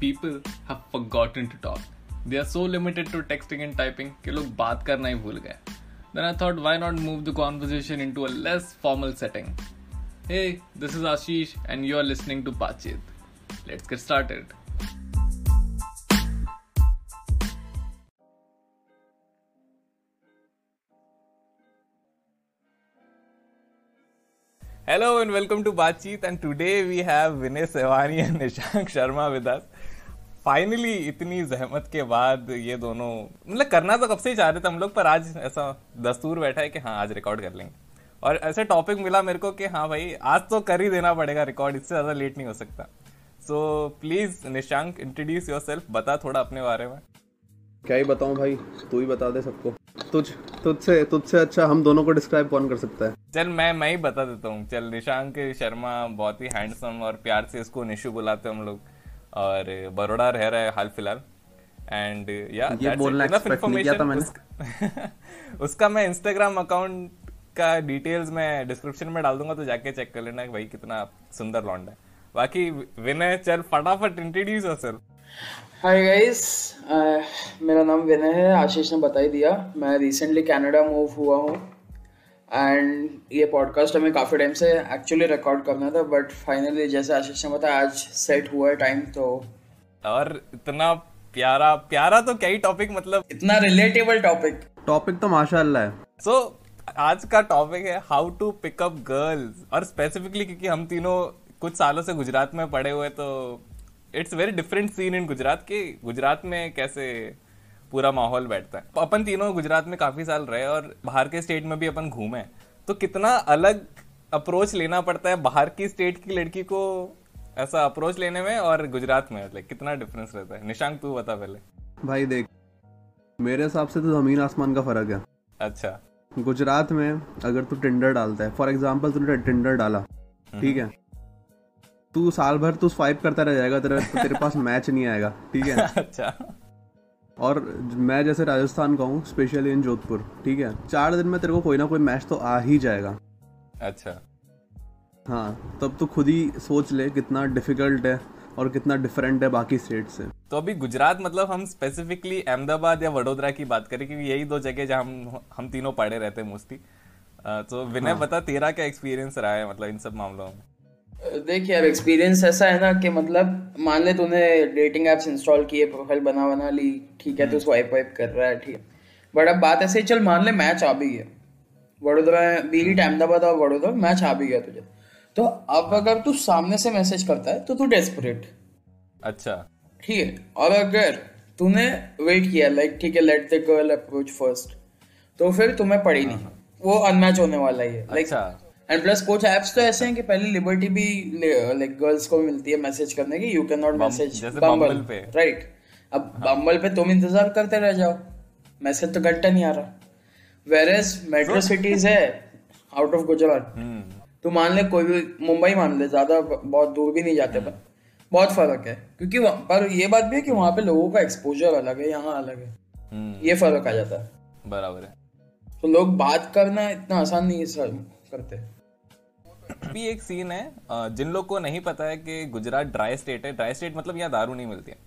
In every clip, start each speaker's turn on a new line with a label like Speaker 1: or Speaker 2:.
Speaker 1: people have forgotten to talk. They are so limited to texting and typing कि लोग बात करना ही भूल गए. Then I thought, why not move the conversation into a less formal setting? Hey, this is Ashish, and you are listening to Pachit. Let's get started. Hello and welcome to Bachit and today we have Vinay Sewani and Nishank Sharma with us. Finally इतनी जहमत के बाद ये दोनों मतलब करना तो कब से ही चाह रहे थे हम लोग पर आज ऐसा दस्तूर बैठा है कि हाँ आज रिकॉर्ड कर लेंगे। और ऐसे टॉपिक मिला मेरे को कि हाँ भाई आज तो कर ही देना पड़ेगा रिकॉर्ड इससे ज़्यादा लेट नहीं हो सकता। So please Nishank introduce yourself बता थोड़ा अपने बारे में।
Speaker 2: क्या ही बताऊँ भाई तू ही बता दे सबको। तुझ तुझसे तुझसे अच्छा हम दोनों को डिस्क्राइब कौन कर सकता है?
Speaker 1: चल मैं मैं ही बता देता हूँ। चल निशांक शर्मा बहुत ही हैंडसम और प्यार से इसको निशु बुलाते हम लोग। और बड़ोड़ा रह रहा है हाल फ़िलहाल। एंड या
Speaker 2: ये बोलना एक्सपेक्ट नहीं था मैंने।
Speaker 1: उसका मैं इंस्टाग्राम अकाउंट का डिटेल्स मैं डिस्क्रिप्शन में डाल दूँगा तो जाके चेक कर लेना भाई कितना सुंदर लॉन्ड है। बाकी विनय चल फटाफट इंट्रोड्यूस योरसेल्फ
Speaker 3: हाय गाइस मेरा नाम विनय है आशीष ने बता ही दिया। मैं रिसेंटली कनाडा मूव हुआ हूँ। एंड ये पॉडकास्ट हमें काफ़ी टाइम से एक्चुअली रिकॉर्ड करना था बट फाइनली जैसे आशीष ने बताया आज सेट हुआ है टाइम तो
Speaker 1: और इतना प्यारा प्यारा तो क्या ही टॉपिक मतलब
Speaker 3: इतना रिलेटेबल टॉपिक
Speaker 2: टॉपिक तो माशाल्लाह है।
Speaker 1: सो so, आज का टॉपिक है how to pick up girls और स्पेसिफिकली क्योंकि हम तीनों कुछ सालों से गुजरात में पड़े हुए तो it's very different scene in Gujarat के गुजरात में कैसे पूरा माहौल बैठता है। अपन तीनों गुजरात में काफ़ी साल रहे और बाहर के स्टेट में भी अपन घूमे तो कितना अलग अप्रोच लेना पड़ता है बाहर की स्टेट की लड़की को ऐसा अप्रोच लेने में और गुजरात में? मतलब कितना डिफरेंस रहता है? निशांक तू बता पहले।
Speaker 2: भाई देख मेरे हिसाब से तो ज़मीन आसमान का फ़र्क है।
Speaker 1: अच्छा।
Speaker 2: गुजरात में अगर तू टिंडर डालता है फॉर एग्ज़ाम्पल तूने टिंडर डाला ठीक है? तू साल भर तू स्वाइप करता रह जाएगा तेरे तेरे पास मैच नहीं आएगा ठीक है?
Speaker 1: अच्छा।
Speaker 2: और मैं जैसे राजस्थान का हूँ स्पेशली इन जोधपुर ठीक है? चार दिन में तेरे को कोई ना कोई मैच तो आ ही जाएगा।
Speaker 1: अच्छा।
Speaker 2: हाँ तब तो खुद ही सोच ले कितना डिफ़िकल्ट है और कितना डिफरेंट है बाकी स्टेट से।
Speaker 1: तो अभी गुजरात मतलब हम स्पेसिफिकली अहमदाबाद या वडोदरा की बात करें क्योंकि यही दो जगह जहाँ हम हम तीनों पढ़े रहते हैं मोस्टली तो विनय हाँ. बता तेरा क्या एक्सपीरियंस रहा है मतलब इन सब मामलों में?
Speaker 3: देख यार एक्सपीरियंस ऐसा है ना कि मतलब मान ले तूने डेटिंग एप्स इंस्टॉल किए प्रोफ़ाइल बना बना ली ठीक है तो स्वाइप हम्म। वाइप कर रहा है ठीक है। बट अब बात ऐसे चल मान ले मैच आ भी गया। वडोदरा बीरी अहमदाबाद और वडोदरा मैच आ भी गया तुझे। तो अब अगर तू सामने से मैसेज करता है तो तू डेस्परेट
Speaker 1: अच्छा।
Speaker 3: ठीक है? और अगर तूने वेट किया लाइक ठीक है let the girl approach first तो फिर तुम्हें पड़ी नहीं। हाँ। वो अनमैच होने वाला ही है। लाइक अच्छा। एंड प्लस कुछ एप्स तो ऐसे हैं कि पहले लिबर्टी भी लाइक गर्ल्स को मिलती है मैसेज करने की। You can not message Bumble पे। राइट अब बम्बल हाँ। पे तुम इंतज़ार करते रह जाओ। मैसेज तो घंटा नहीं आ रहा। वेर एज मेट्रो सिटीज़ है आउट ऑफ़ गुजरात तो मान ले कोई भी मुंबई मान ले ज़्यादा बहुत दूर भी नहीं जाते हम्म। पर बहुत फ़र्क है। क्योंकि पर ये बात भी है कि वहाँ पे लोगों का एक्सपोजर अलग है यहाँ अलग है। हम्म। ये फ़र्क आ जाता है।
Speaker 1: बराबर है।
Speaker 3: तो लोग बात करना इतना आसान नहीं है करते।
Speaker 1: भी एक सीन है जिन लोग को नहीं पता है कि गुजरात ड्राई स्टेट है ड्राई स्टेट मतलब यहाँ दारू नहीं मिलती है।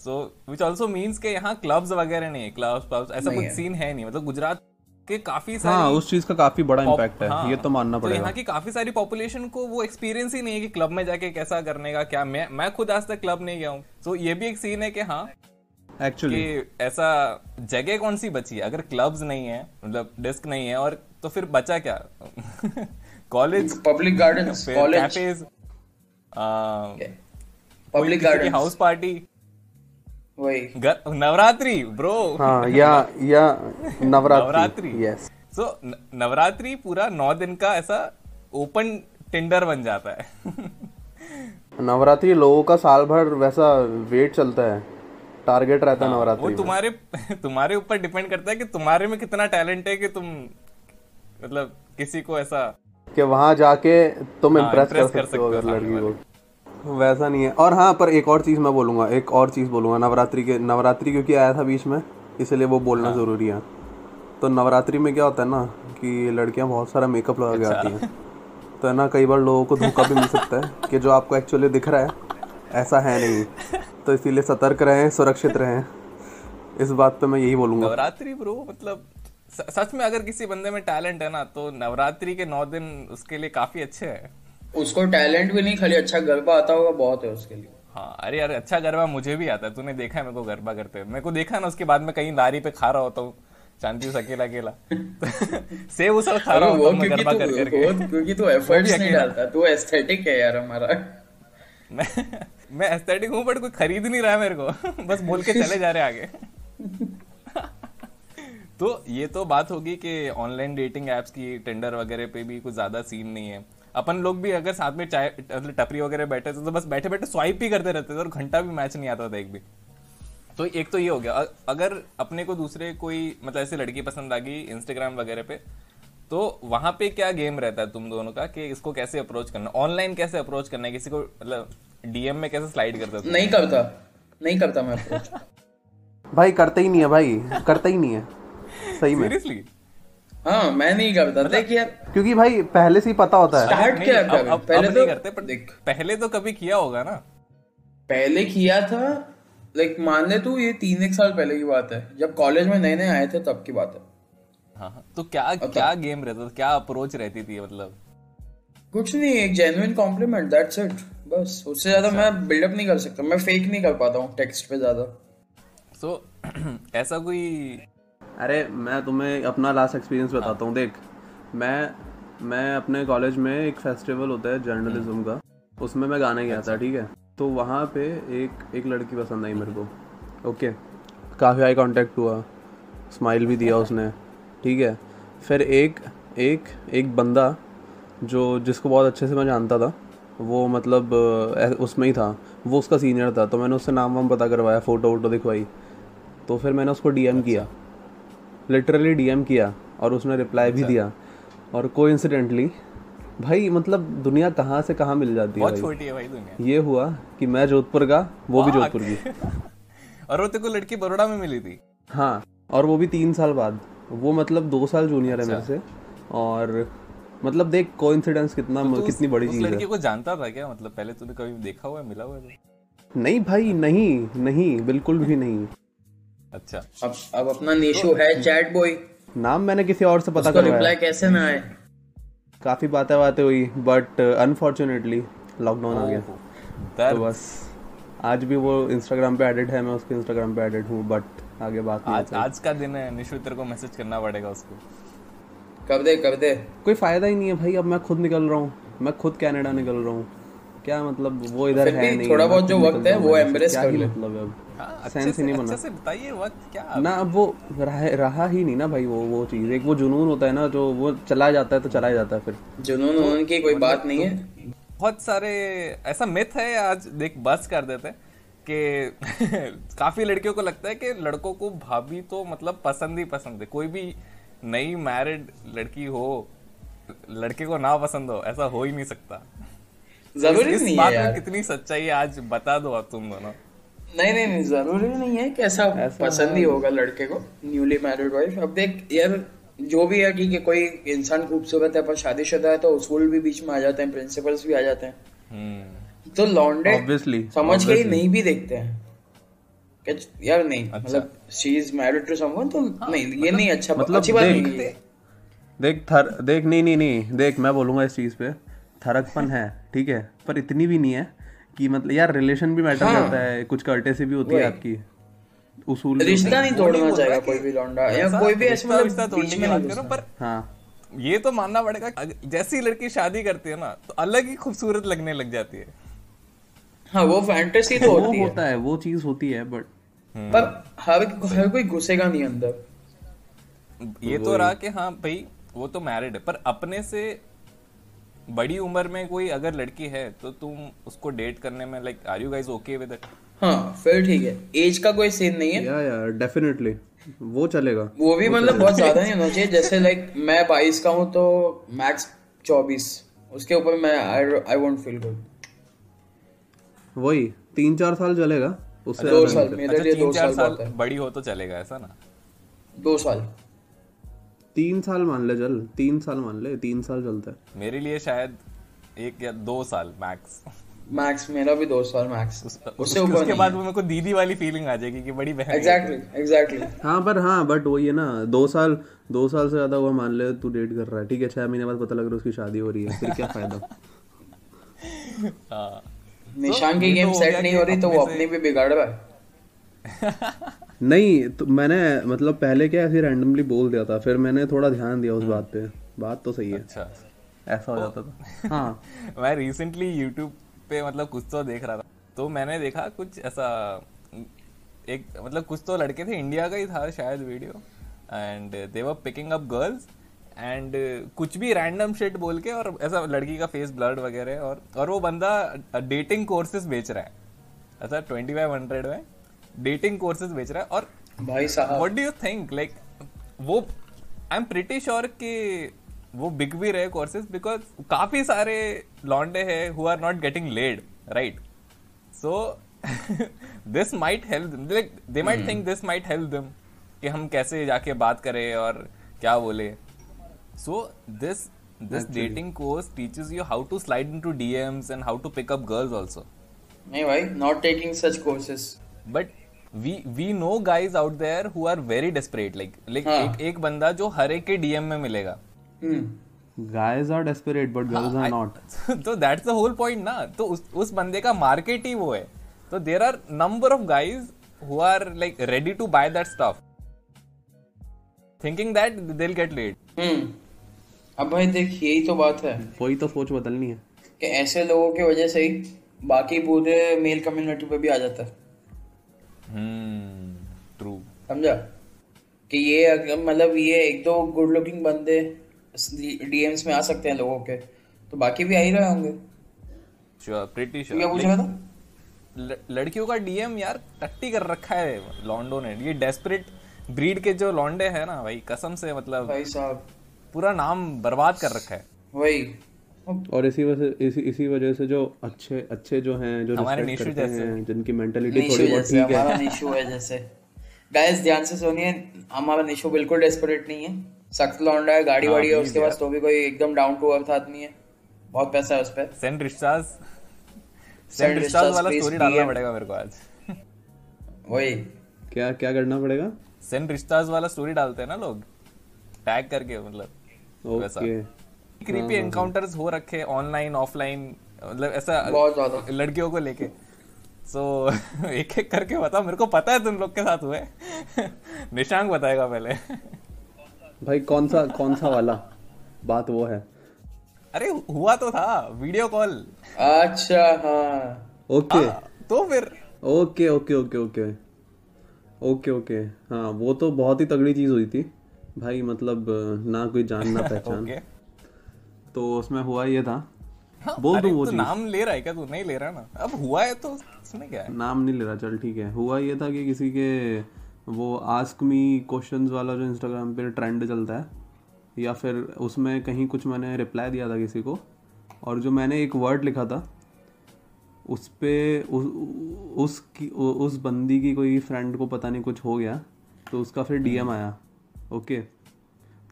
Speaker 1: सो विच ऑल्सो मीन्स के यहाँ क्लब्स वगैरह नहीं है क्लब्स पब्स ऐसा कुछ सीन है नहीं मतलब गुजरात के काफ़ी सारी
Speaker 2: हाँ, उस चीज़ का काफ़ी बड़ा इम्पैक्ट है हाँ, ये तो मानना तो पड़ेगा।
Speaker 1: तो यहाँ की काफ़ी सारी पॉपुलेशन को वो एक्सपीरियंस ही नहीं है कि क्लब में जाके कैसा करने का क्या मैं मैं खुद आज तक क्लब नहीं गया हूँ। तो ये भी एक सीन है कि हाँ
Speaker 2: एक्चुअली
Speaker 1: ऐसा जगह कौन सी बची है? अगर क्लब्स नहीं है मतलब डिस्क नहीं है और तो फिर बचा क्या? College
Speaker 3: public garden college
Speaker 1: cafes
Speaker 3: public garden
Speaker 1: house party
Speaker 3: वही।
Speaker 1: नवरात्रि ब्रो
Speaker 2: हाँ yeah yeah Navratri
Speaker 1: Navratri.
Speaker 2: Yes
Speaker 1: so Navratri पूरा नौ दिन का ऐसा ओपन टेंडर बन जाता है।
Speaker 2: नवरात्रि लोगों का साल भर वैसा वेट चलता है। टारगेट रहता है हाँ, नवरात्रि
Speaker 1: वो तुम्हारे तुम्हारे ऊपर डिपेंड करता है कि तुम्हारे में कितना टैलेंट है कि तुम मतलब किसी को ऐसा
Speaker 2: कि वहाँ जाके तुम इम्प्रेस हाँ, कर, सकते हो अगर लड़की को। वैसा नहीं है। और हाँ पर एक और चीज़ मैं बोलूँगा एक और चीज़ बोलूँगा नवरात्रि के नवरात्रि क्योंकि आया था बीच में इसलिए वो बोलना हाँ। ज़रूरी है। तो नवरात्रि में क्या होता है ना कि लड़कियाँ बहुत सारा मेकअप लगा के अच्छा। आती हैं। तो है ना कई बार लोगों को धोखा भी मिल सकता है कि जो आपको एक्चुअली दिख रहा है ऐसा है नहीं। तो इसीलिए सतर्क रहें सुरक्षित रहें। इस बात पे मैं यही बोलूँगा।
Speaker 1: नवरात्रि ब्रो मतलब सच में अगर किसी बंदे में टैलेंट है ना तो नवरात्रि के नौ दिन उसके लिए काफ़ी अच्छे हैं।
Speaker 3: उसको टैलेंट भी नहीं खाली अच्छा गरबा आता होगा बहुत है उसके लिए।
Speaker 1: हाँ अरे यार अच्छा गरबा मुझे भी आता है तूने देखा है मेरे को गरबा करते मेरे को देखा ना उसके बाद में कहीं लारी पे खा रहा होता हूँ चांदी से अकेला अकेला सेब उसल खा रहा हूँ गरबा कर करके।
Speaker 3: क्योंकि तू एफर्ट्स नहीं डालता तू एस्थेटिक है यार हमारा।
Speaker 1: मैं मैं एस्थेटिक हूँ बट कोई खरीद नहीं रहा है मेरे को। बस बोल के चले जा रहे आगे। तो ये तो बात होगी कि ऑनलाइन डेटिंग एप्स की टेंडर वगैरह पे भी कुछ ज़्यादा सीन नहीं है। अपन लोग भी अगर साथ में चाय मतलब टपरी वगैरह बैठे थे तो बस बैठे बैठे स्वाइप ही करते रहते थे और घंटा भी मैच नहीं आता था एक भी। तो एक तो ये हो गया। अगर अपने को दूसरे कोई मतलब ऐसी लड़की पसंद आ गई इंस्टाग्राम वगैरह पे तो वहाँ पे क्या गेम रहता है तुम दोनों का कि इसको कैसे अप्रोच करना? ऑनलाइन कैसे अप्रोच करना है? किसी को मतलब डीएम में कैसे स्लाइड करता
Speaker 3: नहीं करता। नहीं करता मैं
Speaker 2: भाई करता ही नहीं है भाई। करता ही नहीं है। सही में।
Speaker 1: सीरियसली
Speaker 3: हाँ मैं नहीं करता देख यार।
Speaker 2: क्योंकि भाई पहले से ही पता होता है।
Speaker 3: स्टार्ट क्या कर?
Speaker 1: अब, अब,
Speaker 3: पहले
Speaker 1: अब
Speaker 3: तो
Speaker 1: करते पर देख। पहले तो कभी किया होगा ना।
Speaker 3: पहले किया था। लाइक मान ले तू ये तीन एक साल पहले की बात है। जब कॉलेज में नए नए आए थे तब की बात है।
Speaker 1: हाँ, हाँ। तो क्या क्या गेम रहता था? क्या अप्रोच रहती थी मतलब?
Speaker 3: कुछ नहीं एक जेन्युइन कॉम्प्लीमेंट दैट्स इट बस उससे ज़्यादा मैं बिल्डअप नहीं कर सकता। मैं फेक नहीं कर पाता हूँ टेक्स्ट पे ज़्यादा।
Speaker 1: सो ऐसा कोई
Speaker 2: अरे मैं तुम्हें अपना लास्ट एक्सपीरियंस बताता हूँ देख। मैं मैं अपने कॉलेज में एक फेस्टिवल होता है जर्नलिज्म का। उसमें मैं गाने गया था ठीक है? तो वहाँ पे एक एक लड़की पसंद आई मेरे को। ओके काफ़ी आई कांटेक्ट हुआ। स्माइल भी दिया उसने ठीक है? फिर एक एक एक बंदा जो जिसको बहुत अच्छे से मैं जानता था वो मतलब उसमें ही था। वो उसका सीनियर था तो मैंने उससे नाम वाम पता करवाया फ़ोटो वोटो दिखवाई। तो फिर मैंने उसको डीएम किया। लिटरली डीएम किया और उसने रिप्लाई भी अच्छा। दिया। और को भाई मतलब दुनिया कहाँ से कहाँ मिल जाती है
Speaker 1: बहुत छोटी है भाई दुनिया।
Speaker 2: ये हुआ कि मैं जोधपुर का वो भी जोधपुर की।
Speaker 1: और वो तेको लड़की बड़ोड़ा में मिली थी।
Speaker 2: हाँ और वो भी तीन साल बाद। वो मतलब दो साल जूनियर अच्छा। है मेरे। से। और मतलब देख कोइंसिडेंस कितना तो कितनी बड़ी चीज़ है।
Speaker 1: लड़की को जानता था क्या? मतलब पहले तूने कभी देखा हुआ है मिला हुआ है?
Speaker 2: नहीं भाई नहीं नहीं बिल्कुल भी नहीं।
Speaker 1: अच्छा।
Speaker 3: अब अब अपना निशु है चैट बॉय।
Speaker 2: नाम मैंने किसी और से पता करवाया।
Speaker 3: रिप्लाई कैसे ना आए।
Speaker 2: काफ़ी बातें बातें हुई बट अनफॉर्चुनेटली लॉकडाउन आ गया। तो बस आज भी वो इंस्टाग्राम पे एडिट है मैं उसके इंस्टाग्राम पे एडिट हूँ बट आगे बात
Speaker 1: आज आज का दिन है निशु तेरे को मैसेज करना पड़ेगा उसको।
Speaker 3: कर दे कर दे।
Speaker 2: कोई फ़ायदा ही नहीं है भाई अब मैं खुद निकल रहा हूँ मैं खुद कनाडा निकल रहा हूँ। क्या मतलब वो इधर है नहीं
Speaker 3: थोड़ा बहुत जो वक्त है वो एम्ब्रेस कर
Speaker 2: लो। मतलब अब
Speaker 1: हाँ, सेंस ही नहीं बना। अच्छे से बताइए वक्त क्या
Speaker 2: ना अब वो रहा, रहा ही नहीं ना भाई वो वो चीज़। एक वो जुनून होता है ना जो वो चला जाता है तो चला ही जाता है फिर।
Speaker 3: जुनून उनकी की कोई बात नहीं है।
Speaker 1: बहुत सारे ऐसा मिथ है आज देख बस कर देते हैं कि काफ़ी लड़कियों को लगता है कि लड़कों को भाभी तो मतलब पसंद ही पसंद है। कोई भी नई मैरिड लड़की हो लड़के को ना पसंद हो ऐसा हो ही नहीं सकता।
Speaker 3: ज़रूरी नहीं है यार।
Speaker 1: कितनी सच्चाई है आज बता दो तुम दोनों।
Speaker 3: नहीं नहीं नहीं ज़रूरी नहीं है कि ऐसा पसंद ही होगा लड़के को न्यूली मैरिड वाइफ अब देख यार जो भी है ठीक है कोई इंसान खूबसूरत है पर शादीशुदा है तो उसूल भी बीच में आ जाते हैं प्रिंसिपल्स भी आ जाते हैं। हम्म। तो लॉन्डे समझ के ही नहीं भी देखते हैं। यार नहीं अच्छा। मतलब she is married to someone तो हाँ, नहीं ये नहीं अच्छा मतलब अच्छी बात नहीं है।
Speaker 2: देख थर देख नहीं नहीं नहीं देख मैं बोलूँगा इस चीज़ पे। थरकपन है ठीक है पर इतनी भी नहीं है कि मतलब यार रिलेशन भी मैटर हाँ। करता है कुछ कर्टेसी भी होती है आपकी
Speaker 3: उसूल रिश्ता नहीं तोड़ना चाहिए कोई भी लौंडा या कोई भी ऐसे मतलब रिश्ता
Speaker 1: तोड़ने की बात करो पर हाँ। ये तो मानना पड़ेगा जैसी लड़की शादी करती है ना तो अलग ही खूबसूरत लगने लग जाती है।
Speaker 3: हाँ वो फैंटेसी तो होती
Speaker 2: है। होता है वो चीज़ होती है बट
Speaker 3: हम्म। पर हर हर कोई घुसेगा नहीं अंदर।
Speaker 1: ये तो रहा कि हाँ भाई वो तो मैरिड है पर अपने से बड़ी उम्र में कोई अगर लड़की है तो तुम उसको डेट करने में like are you guys okay with it
Speaker 3: हाँ फिर ठीक है। एज का कोई सीन नहीं है।
Speaker 2: या या डेफिनेटली वो चलेगा।
Speaker 3: वो भी मतलब बहुत ज़्यादा नहीं होना चाहिए। जैसे लाइक मैं बाईस का हूँ तो मैक्स चौबीस। उसके ऊपर मैं आई वोंट फील गुड
Speaker 2: वही तीन चार साल चलेगा।
Speaker 3: उससे दो साल मेरे अच्छा, लिए दो साल
Speaker 1: बड़ी हो तो चलेगा ऐसा ना?
Speaker 3: दो साल।
Speaker 2: तीन साल मान ले चल तीन साल मान ले तीन साल चलता है।
Speaker 1: मेरे लिए शायद एक या दो साल मैक्स
Speaker 3: मैक्स मेरा भी दो साल मैक्स
Speaker 1: उससे ऊपर उसके बाद मेरे को दीदी वाली फीलिंग आ जाएगी कि बड़ी बहन
Speaker 3: एग्जैक्टली एग्जैक्टली
Speaker 2: हाँ पर हाँ बट वही है ना दो साल दो साल से ज़्यादा हुआ मान ले तू डेट कर रहा है ठीक है छह महीने बाद पता लग रहा है उसकी शादी हो रही है फिर क्या फ़ायदा?
Speaker 3: हाँ। निशान की गेम सेट नहीं हो रही तो वो अपनी भी बिगाड़ रहा है।
Speaker 2: नहीं तो मैंने मतलब पहले क्या ऐसे रैंडमली बोल दिया था फिर मैंने थोड़ा ध्यान दिया उस हम्म। बात पे। बात तो सही है। अच्छा ऐसा हो जाता था। हाँ।
Speaker 1: मैं रिसेंटली यूट्यूब पे मतलब कुछ तो देख रहा था। तो मैंने देखा कुछ ऐसा एक मतलब कुछ तो लड़के थे इंडिया का ही था शायद video and they were picking up girls and कुछ भी रैंडम शिट बोल के और ऐसा लड़की का फेस ब्लड वगैरह और और वो बंदा डेटिंग कोर्सेज बेच रहा है। ऐसा ट्वेंटी फाइव हंड्रेड में। डेटिंग कोर्सेज बेच रहा है। और
Speaker 3: भाई साहब।
Speaker 1: What do you think like वो आई एम प्रिटी श्योर कि वो बिक भी रहे कोर्सेज बिकॉज़ काफ़ी सारे लॉन्डे हैं who are not getting laid right so this might help like they might think this might help them कि हम कैसे जाके बात करें और क्या बोले। So this this dating course teaches you how to slide into DMs and how to pick up girls also
Speaker 3: नहीं भाई not taking such courses
Speaker 1: but we we know guys out there who are very desperate like like एक एक बंदा जो हर एक के DM में मिलेगा।
Speaker 2: Guys are desperate but girls are not
Speaker 1: तो दैट्स द होल पॉइंट ना। तो उस उस बंदे का मार्केट ही वो है। तो there are number of guys who are like ready to buy that stuff thinking that they will get laid
Speaker 3: अब भाई देख यही तो बात है।
Speaker 2: वही तो सोच बदलनी है।
Speaker 3: कि ऐसे लोगों की वजह से ही बाकी पूरे मेल कम्युनिटी पे भी आ जाता है। समझा? कि ये मतलब ये एक दो गुड लुकिंग बंदे डीएम्स में आ सकते हैं लोगों के तो बाकी भी आ ही रहे होंगे।
Speaker 1: श्योर प्रीटी श्योर क्या पूछ रहा था? लड़कियों का डीएम यार टट्टी कर रखा है लॉन्डो ने। ये डेस्परेट ब्रीड के जो लॉन्डे हैं ना भाई कसम से मतलब
Speaker 3: भाई साहब।
Speaker 1: पूरा नाम बर्बाद कर रखा है।
Speaker 3: वही।
Speaker 2: और इसी वजह इसी इसी वजह से जो अच्छे अच्छे जो हैं जो
Speaker 1: हमारे निशु जैसे। हैं
Speaker 2: जिनकी मेंटालिटी थोड़ी बहुत ठीक
Speaker 3: है। हमारा निशु है जैसे। गाइस ध्यान से सुनिए हमारा निशु बिल्कुल डेस्परेट नहीं है। सख्त लौंडा है गाड़ी हाँ, वाड़ी है उसके पास तो भी कोई एकदम डाउन टू अर्थ आदमी है। बहुत पैसा है उस पे।
Speaker 1: सेंट रिश्ताज सेंट रिश्ताज वाला स्टोरी डालना पड़ेगा मेरे को आज।
Speaker 3: वही।
Speaker 2: क्या क्या करना पड़ेगा?
Speaker 1: सेंट रिश्ताज वाला स्टोरी डालते हैं ना लोग। टैग करके मतलब।
Speaker 2: ओके
Speaker 1: क्रीपी एनकाउंटर्स हो रखे ऑनलाइन ऑफलाइन मतलब ऐसा लड़कियों को लेके। सो so, एक एक करके बता मेरे को पता है तुम लोग के साथ हुए। निशांक बताएगा पहले।
Speaker 2: भाई कौन सा कौन सा वाला? बात वो है।
Speaker 1: अरे हुआ तो था वीडियो कॉल।
Speaker 3: अच्छा हाँ।
Speaker 2: ओके।
Speaker 1: आ, तो फिर।
Speaker 2: Okay okay okay okay. Okay okay. हाँ वो तो बहुत ही तगड़ी चीज़ हुई थी। भाई मतलब ना कोई जान ना पहचान। okay. तो उसमें हुआ ये था
Speaker 1: हाँ, बोल दू वो तो नाम ले रहा है क्या तू? नहीं ले रहा ना। अब हुआ है तो इसमें क्या है?
Speaker 2: नाम नहीं ले रहा चल ठीक है। हुआ ये था कि किसी के वो आस्क मी क्वेश्चंस वाला जो इंस्टाग्राम पे ट्रेंड चलता है या फिर उसमें कहीं कुछ मैंने रिप्लाई दिया था किसी को और जो मैंने एक वर्ड लिखा था उस पर उस उस की उस बंदी की कोई फ्रेंड को पता नहीं कुछ हो गया तो उसका फिर डीएम आया ओके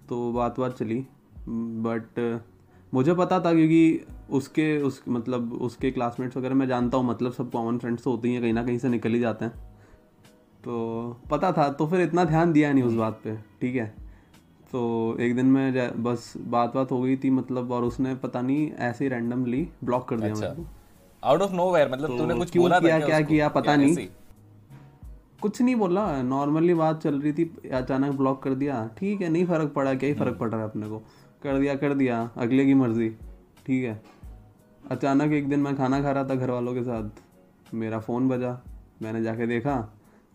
Speaker 2: तो बात बात चली बट मुझे पता था क्योंकि उसके उस मतलब उसके क्लासमेट्स वगैरह मैं जानता हूँ मतलब सब कॉमन फ्रेंड्स तो होती हैं कहीं ना कहीं से निकल ही जाते हैं। तो पता था तो फिर इतना ध्यान दिया नहीं उस बात पे ठीक है? तो एक दिन में बस बात बात हो गई थी मतलब और उसने पता नहीं ऐसे ही रैंडमली ब्लॉक कर दिया अच्छा।
Speaker 1: आउट ऑफ़ नोवेयर मतलब तो तूने कुछ
Speaker 2: क्यों बोला किया क्या किया पता नहीं। कुछ नहीं बोला नॉर्मली बात चल रही थी अचानक ब्लॉक कर दिया। ठीक है नहीं फ़र्क पड़ा क्या ही फ़र्क पड़ रहा है अपने को। कर दिया कर दिया। अगले की मर्ज़ी। ठीक है। अचानक एक दिन मैं खाना खा रहा था घर वालों के साथ। मेरा फ़ोन बजा। मैंने जाके देखा।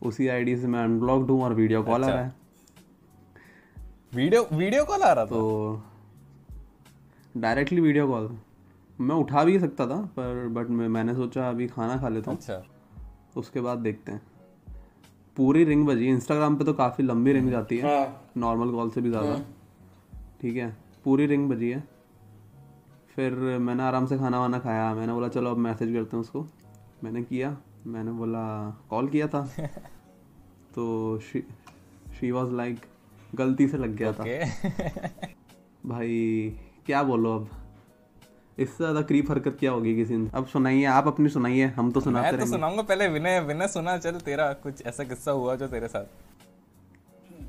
Speaker 2: उसी आईडी से मैं अनब्लॉक्ड हूँ और वीडियो कॉल अच्छा। आ रहा है।
Speaker 1: वीडियो वीडियो कॉल आ रहा था?
Speaker 2: तो डायरेक्टली वीडियो कॉल मैं उठा भी सकता था पर बट मैं मैंने सोचा अभी खाना खा लेता हूँ।
Speaker 1: अच्छा।
Speaker 2: उसके बाद देखते हैं। पूरी रिंग बजी। इंस्टाग्राम पे तो काफ़ी लंबी रिंग जाती है। नॉर्मल हाँ। कॉल से भी ज़्यादा। हाँ। ठीक है। पूरी रिंग बजी है। फिर मैंने आराम से खाना वाना खाया। मैंने बोला चलो अब मैसेज करते हैं उसको। मैंने किया। मैंने बोला कॉल किया था? तो शी वॉज़ लाइक गलती से लग गया okay. था भाई क्या बोलो अब? इससे ज़्यादा क्रीप हरकत क्या होगी किसी ने? अब सुनाइए आप अपनी सुनाइए हम तो सुनाते
Speaker 1: मैं तो सुनाऊँगा पहले विनय विनय सुना चल तेरा कुछ ऐसा किस्सा हुआ जो तेरे साथ।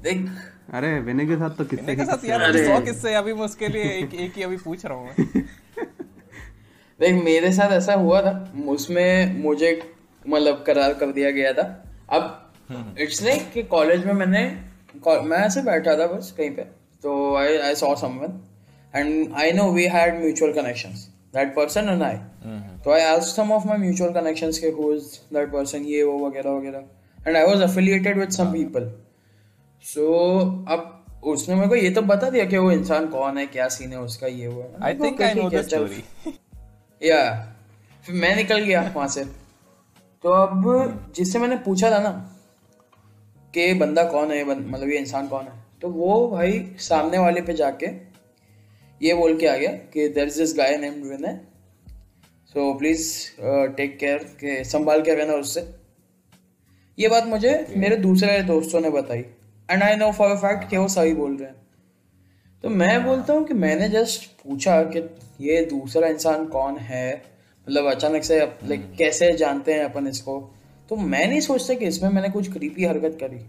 Speaker 3: देख
Speaker 2: अरे विनय के साथ तो किस्से
Speaker 1: के साथ यार सौ किस्से अभी मैं उसके लिए एक एक ही अभी पूछ रहा हूँ मैं
Speaker 3: देख मेरे साथ ऐसा हुआ था उसमें मुझे मतलब करार कर दिया गया था अब इट्स लाइक कि कॉलेज में मैंने मैं ऐसे बैठा था बस कहीं पे तो I I saw someone and I know we had mutual connections. That person and I. Mm-hmm. So I asked some of my mutual connections ke who is that person ये वो वगैरह वगैरह and I was affiliated with some people. So अब उसने मेरे को ये तो बता दिया कि वो इंसान कौन है क्या सीन है उसका ये वो
Speaker 1: I think I know the story
Speaker 3: या फिर मैं निकल गया वहाँ से। तो अब जिससे मैंने पूछा था ना कि बंदा कौन है मतलब ये इंसान कौन है तो वो भाई सामने वाले पे जाके ये बोल के आ गया कि there is this guy name Vinay so please take care के संभाल के रहना उससे. ये बात मुझे okay. मेरे दूसरे दोस्तों ने बताई। And I know for a fact कि वो सही बोल रहे हैं। तो मैं बोलता हूँ कि मैंने जस्ट पूछा कि ये दूसरा इंसान कौन है? मतलब अचानक से लाइक. कैसे जानते हैं अपन इसको? तो मैं नहीं सोचता कि इसमें मैंने कुछ क्रीपी हरकत करी।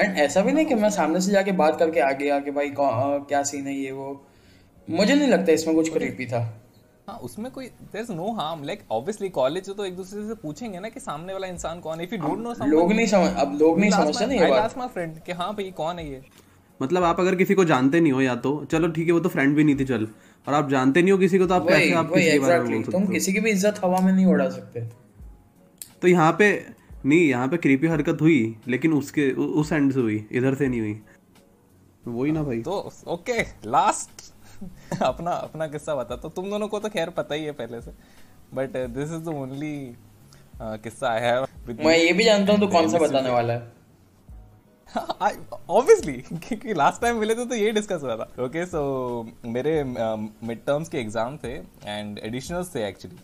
Speaker 3: एंड ऐसा भी नहीं कि मैं सामने से जाके बात करके आ गया कि भाई क्या सीन है ये वो? मुझे नहीं लगता इसमें कुछ क्रीपी था।
Speaker 1: हाँ उसमें कोई there is no harm like obviously college तो एक दूसरे से पूछेंगे ना कि सामने वाला इंसान कौन है. If you don't know someone
Speaker 3: लोग नहीं समझ अब लोग नहीं समझते ना ये बात।
Speaker 1: आस्क माय फ्रेंड कि हाँ भाई कौन है ये?
Speaker 2: मतलब आप अगर किसी को जानते नहीं हो या तो चलो ठीक है वो तो फ्रेंड भी नहीं थी चल। और आप जानते नहीं हो किसी को तो आप कैसे आप किसी के बारे में बोल सकते
Speaker 3: तुम किसी की भी इज़्ज़त हवा में नहीं उड़ा सकते।
Speaker 2: तो यहाँ पे नहीं यहाँ पे क्रीपी हरकत हुई लेकिन उसके उस एंड से हुई इधर से नहीं हुई। वही ना भाई।
Speaker 1: तो ओके लास्ट अपना अपना किस्सा बता तो तुम दोनों को तो खैर पता ही है पहले से। But this is the only किस्सा आई हैव
Speaker 3: मैं ये भी जानता हूँ तो कौन सा बताने वाला है?
Speaker 1: ऑब्वियसली क्योंकि लास्ट टाइम मिले थे तो ये डिस्कस हुआ था। ओके सो मेरे मिड uh, टर्म्स के एग्ज़ाम थे एंड एडिशनल्स थे एक्चुअली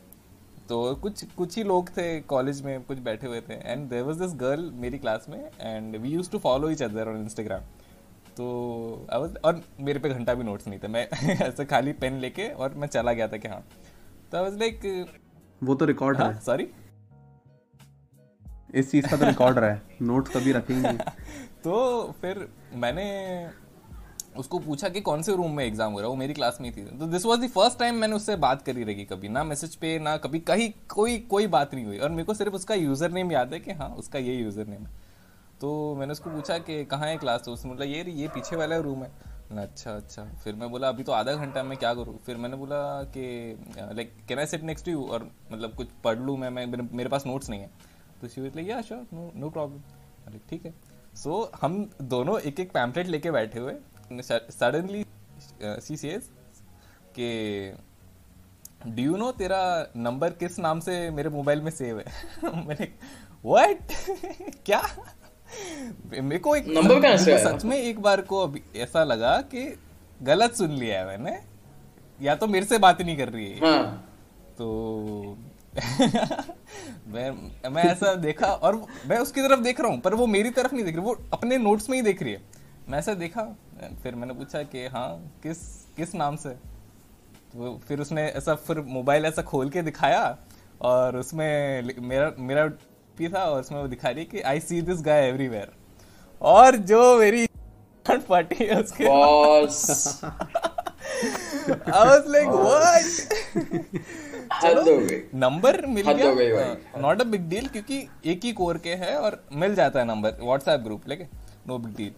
Speaker 1: तो कुछ कुछ ही लोग थे कॉलेज में कुछ बैठे हुए थे। And there was this girl मेरी क्लास में and we use to follow each other on Instagram तो was, और मेरे पे घंटा भी नोट्स नहीं थे। मैं ऐसे खाली पेन लेके और मैं चला गया था कि हाँ। तो आई वाज लाइक
Speaker 2: वो तो रिकॉर्ड हाँ, है।
Speaker 1: सॉरी
Speaker 2: इस चीज़ का तो रिकॉर्ड रहा है। नोट्स कभी रखेंगे।
Speaker 1: तो फिर मैंने उसको पूछा कि कौन से रूम में एग्ज़ाम हो रहा है? वो मेरी क्लास में थी। तो this was the first time मैंने उससे बात करी रहेगी कभी। ना मैसेज पे ना कभी कहीं कोई कोई बात नहीं हुई। और मेरे को सिर्फ़ उसका यूज़र नेम याद है कि हाँ उसका ये यूज़र नेम है। तो मैंने उसको पूछा कि कहाँ है क्लास तो उसने बोला ये ये पीछे वाला रूम है. अच्छा अच्छा. फिर मैं बोला अभी तो आधा घंटा मैं क्या करूँ? फिर मैंने बोला कि like can I sit next you और मतलब कुछ पढ़ लूँ मैं मैं मेरे पास नोट्स नहीं है। तो she was like yeah sure no no problem अरे ठीक है। सो so, हम दोनों एक एक पैम्पलेट लेके बैठे हुए। सडनली सी सी एस के डू यू नो तेरा नंबर किस नाम से मेरे मोबाइल में सेव है? मैंने व्हाट क्या? मेरे को एक
Speaker 3: नंबर कहाँ से
Speaker 1: सच में एक बार को अभी ऐसा लगा कि गलत सुन लिया है मैंने। या तो मेरे से बात नहीं कर रही है। हाँ. तो मैं मैं ऐसा देखा और मैं उसकी तरफ़ देख रहा हूँ पर वो मेरी तरफ़ नहीं देख रही वो अपने नोट्स में ही देख रही है। मैं ऐसा देखा फिर मैंने पूछा कि हाँ किस किस नाम से? तो फिर उसने ऐसा फिर मोबाइल ऐसा खोल के दिखाया और उसमें मेरा मेरा भी था और उसमें वो दिखा रही कि आई सी दिस गाय एवरीवेयर और जो मेरी फटी है उसके I was like what number मिल गया। नॉट अ बिग डील क्योंकि एक ही कोर के है और मिल जाता है नंबर व्हाट्सएप ग्रुप लेके नो बिग डील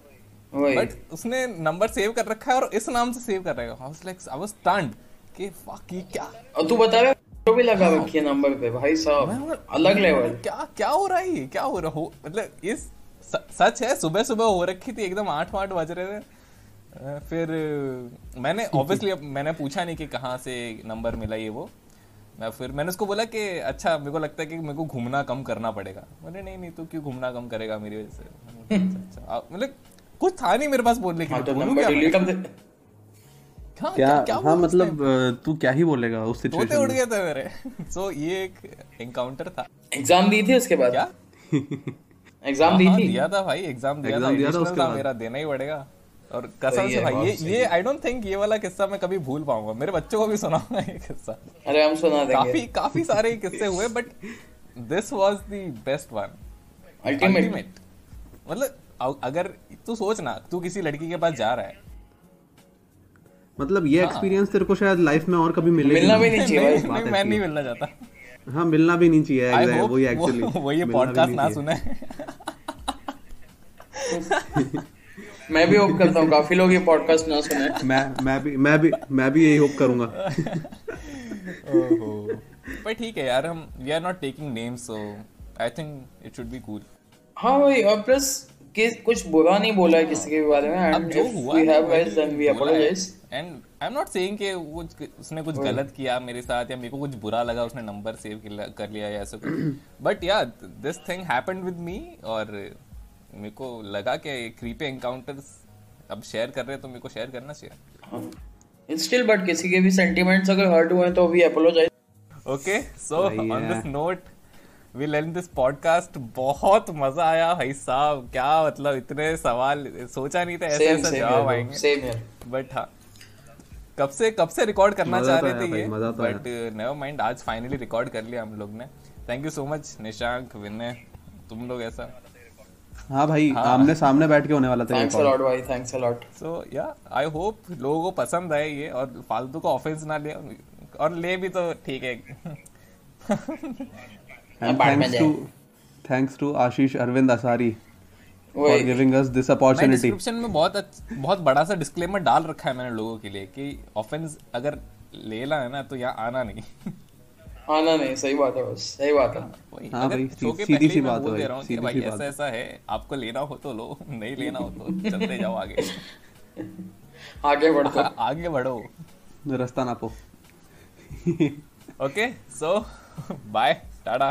Speaker 1: बट उसने नंबर सेव कर रखा है और इस नाम से सेव कर रहा है। I was like I was stunned कि फक ये क्या?
Speaker 3: और तू बता रहा भी लगा रखी है नंबर पे भाई साहब अलग लेवल
Speaker 1: क्या क्या हो रहा है क्या हो रहा हो? मतलब इस सच है? सुबह सुबह हो रखी थी एकदम आठ आठ बज रहे थे। फिर मैंने ऑब्वियसली मैंने पूछा नहीं कि कहाँ से नंबर मिला ये वो। मैं फिर मैंने उसको बोला कि अच्छा मेरे को लगता है कि मेरे को घूमना कम करना पड़ेगा। बोले नहीं नहीं तू क्यों घूमना कम करेगा मेरी वजह से? अच्छा, अच्छा। मतलब कुछ था नहीं मेरे पास बोलने के
Speaker 3: हाँ, लिए तो
Speaker 2: हाँ, क्या क्या, क्या हाँ मतलब तू क्या ही बोलेगा उस
Speaker 1: सिचुएशन में उड़ गया था मेरे। सो ये एक एनकाउंटर था।
Speaker 3: एग्ज़ाम दी थी उसके बाद?
Speaker 1: क्या?
Speaker 3: एग्ज़ाम दी
Speaker 1: हाँ,
Speaker 3: थी?
Speaker 1: दिया था भाई एग्ज़ाम दिया था, दिया था उसके बाद? मेरा देना ही पड़ेगा। और कसम से भाई ये ये आई डोंट थिंक ये वाला किस्सा मैं कभी भूल पाऊँगा। मेरे बच्चों को भी सुनाऊँगा ये किस्सा।
Speaker 3: अरे हम सुना देंगे।
Speaker 1: काफ़ी काफ़ी सारे किस्से हुए but this was the best one
Speaker 3: ultimate
Speaker 1: मतलब अगर तू सोच ना तू किसी लड़की के पास जा रहा है
Speaker 2: मतलब ये एक्सपीरियंस हाँ। तेरे को शायद लाइफ में और कभी मिलेगा
Speaker 3: मिलना भी नहीं चाहिए
Speaker 1: नहीं, मैं नहीं मिलना चाहता।
Speaker 2: हाँ मिलना भी नहीं चाहिए
Speaker 1: वही एक्चुअली वो, ये पॉडकास्ट ना सुने।
Speaker 3: मैं भी होप करता हूँ काफ़ी लोग ये पॉडकास्ट ना सुने।
Speaker 2: मैं मैं भी मैं भी मैं भी यही होप करूँगा।
Speaker 1: पर ठीक है यार हम we are not taking names so I think it should be cool
Speaker 3: हाँ भाई और प्लस कि कुछ बुरा नहीं बोला है। किसी के बारे में एंड जो हुआ we have guys then we apologize
Speaker 1: and I am not saying कि वो उसने कुछ गलत किया मेरे साथ या मेरे को कुछ बुरा लगा उसने नंबर सेव कर लिया या ऐसा कुछ। But yeah this thing happened with me और मेरे को लगा कि क्रीपी एनकाउंटर्स अब शेयर कर रहे हैं तो मेरे को शेयर करना चाहिए।
Speaker 3: स्टिल बट किसी के भी सेंटीमेंट्स अगर हर्ट हुए तो we apologize
Speaker 1: okay so on this note we lane this podcast बहुत मज़ा आया भाई साहब। क्या मतलब इतने सवाल सोचा नहीं था ऐसे ऐसे जवाब आएँगे। बट हाँ। कब से कब से रिकॉर्ड करना चाह रहे थे ये? बट नेवर माइंड आज फाइनली रिकॉर्ड कर लिया हम लोग ने। Thank you so much Nishank Vinay तुम लोग ऐसा।
Speaker 2: हाँ भाई हाँ. आमने सामने बैठ के होने वाला था
Speaker 3: थैंक्स अ लॉट भाई. Thanks a lot
Speaker 1: so yeah I hope लोगों को पसंद आए ये और फालतू का ऑफेंस ना ले। और ले भी तो ठीक है।
Speaker 2: to thanks to Ashish Arvind Asari for giving us this opportunity.
Speaker 1: Description में बहुत बहुत बड़ा सा डिस्क्लेमर डाल रखा है मैंने लोगों के लिए कि ऑफेंस अगर लेना है ना तो यहाँ आना नहीं।
Speaker 3: आना नहीं सही बात है बस सही बात है।
Speaker 2: हाँ भाई सीधी सी बात
Speaker 1: है भाई ऐसा ऐसा है आपको लेना हो तो लो नहीं लेना हो तो चलते जाओ आगे।
Speaker 3: आगे बढ़ो।
Speaker 1: आगे बढ़ो।
Speaker 2: रास्ता नापो।
Speaker 1: Okay so bye tata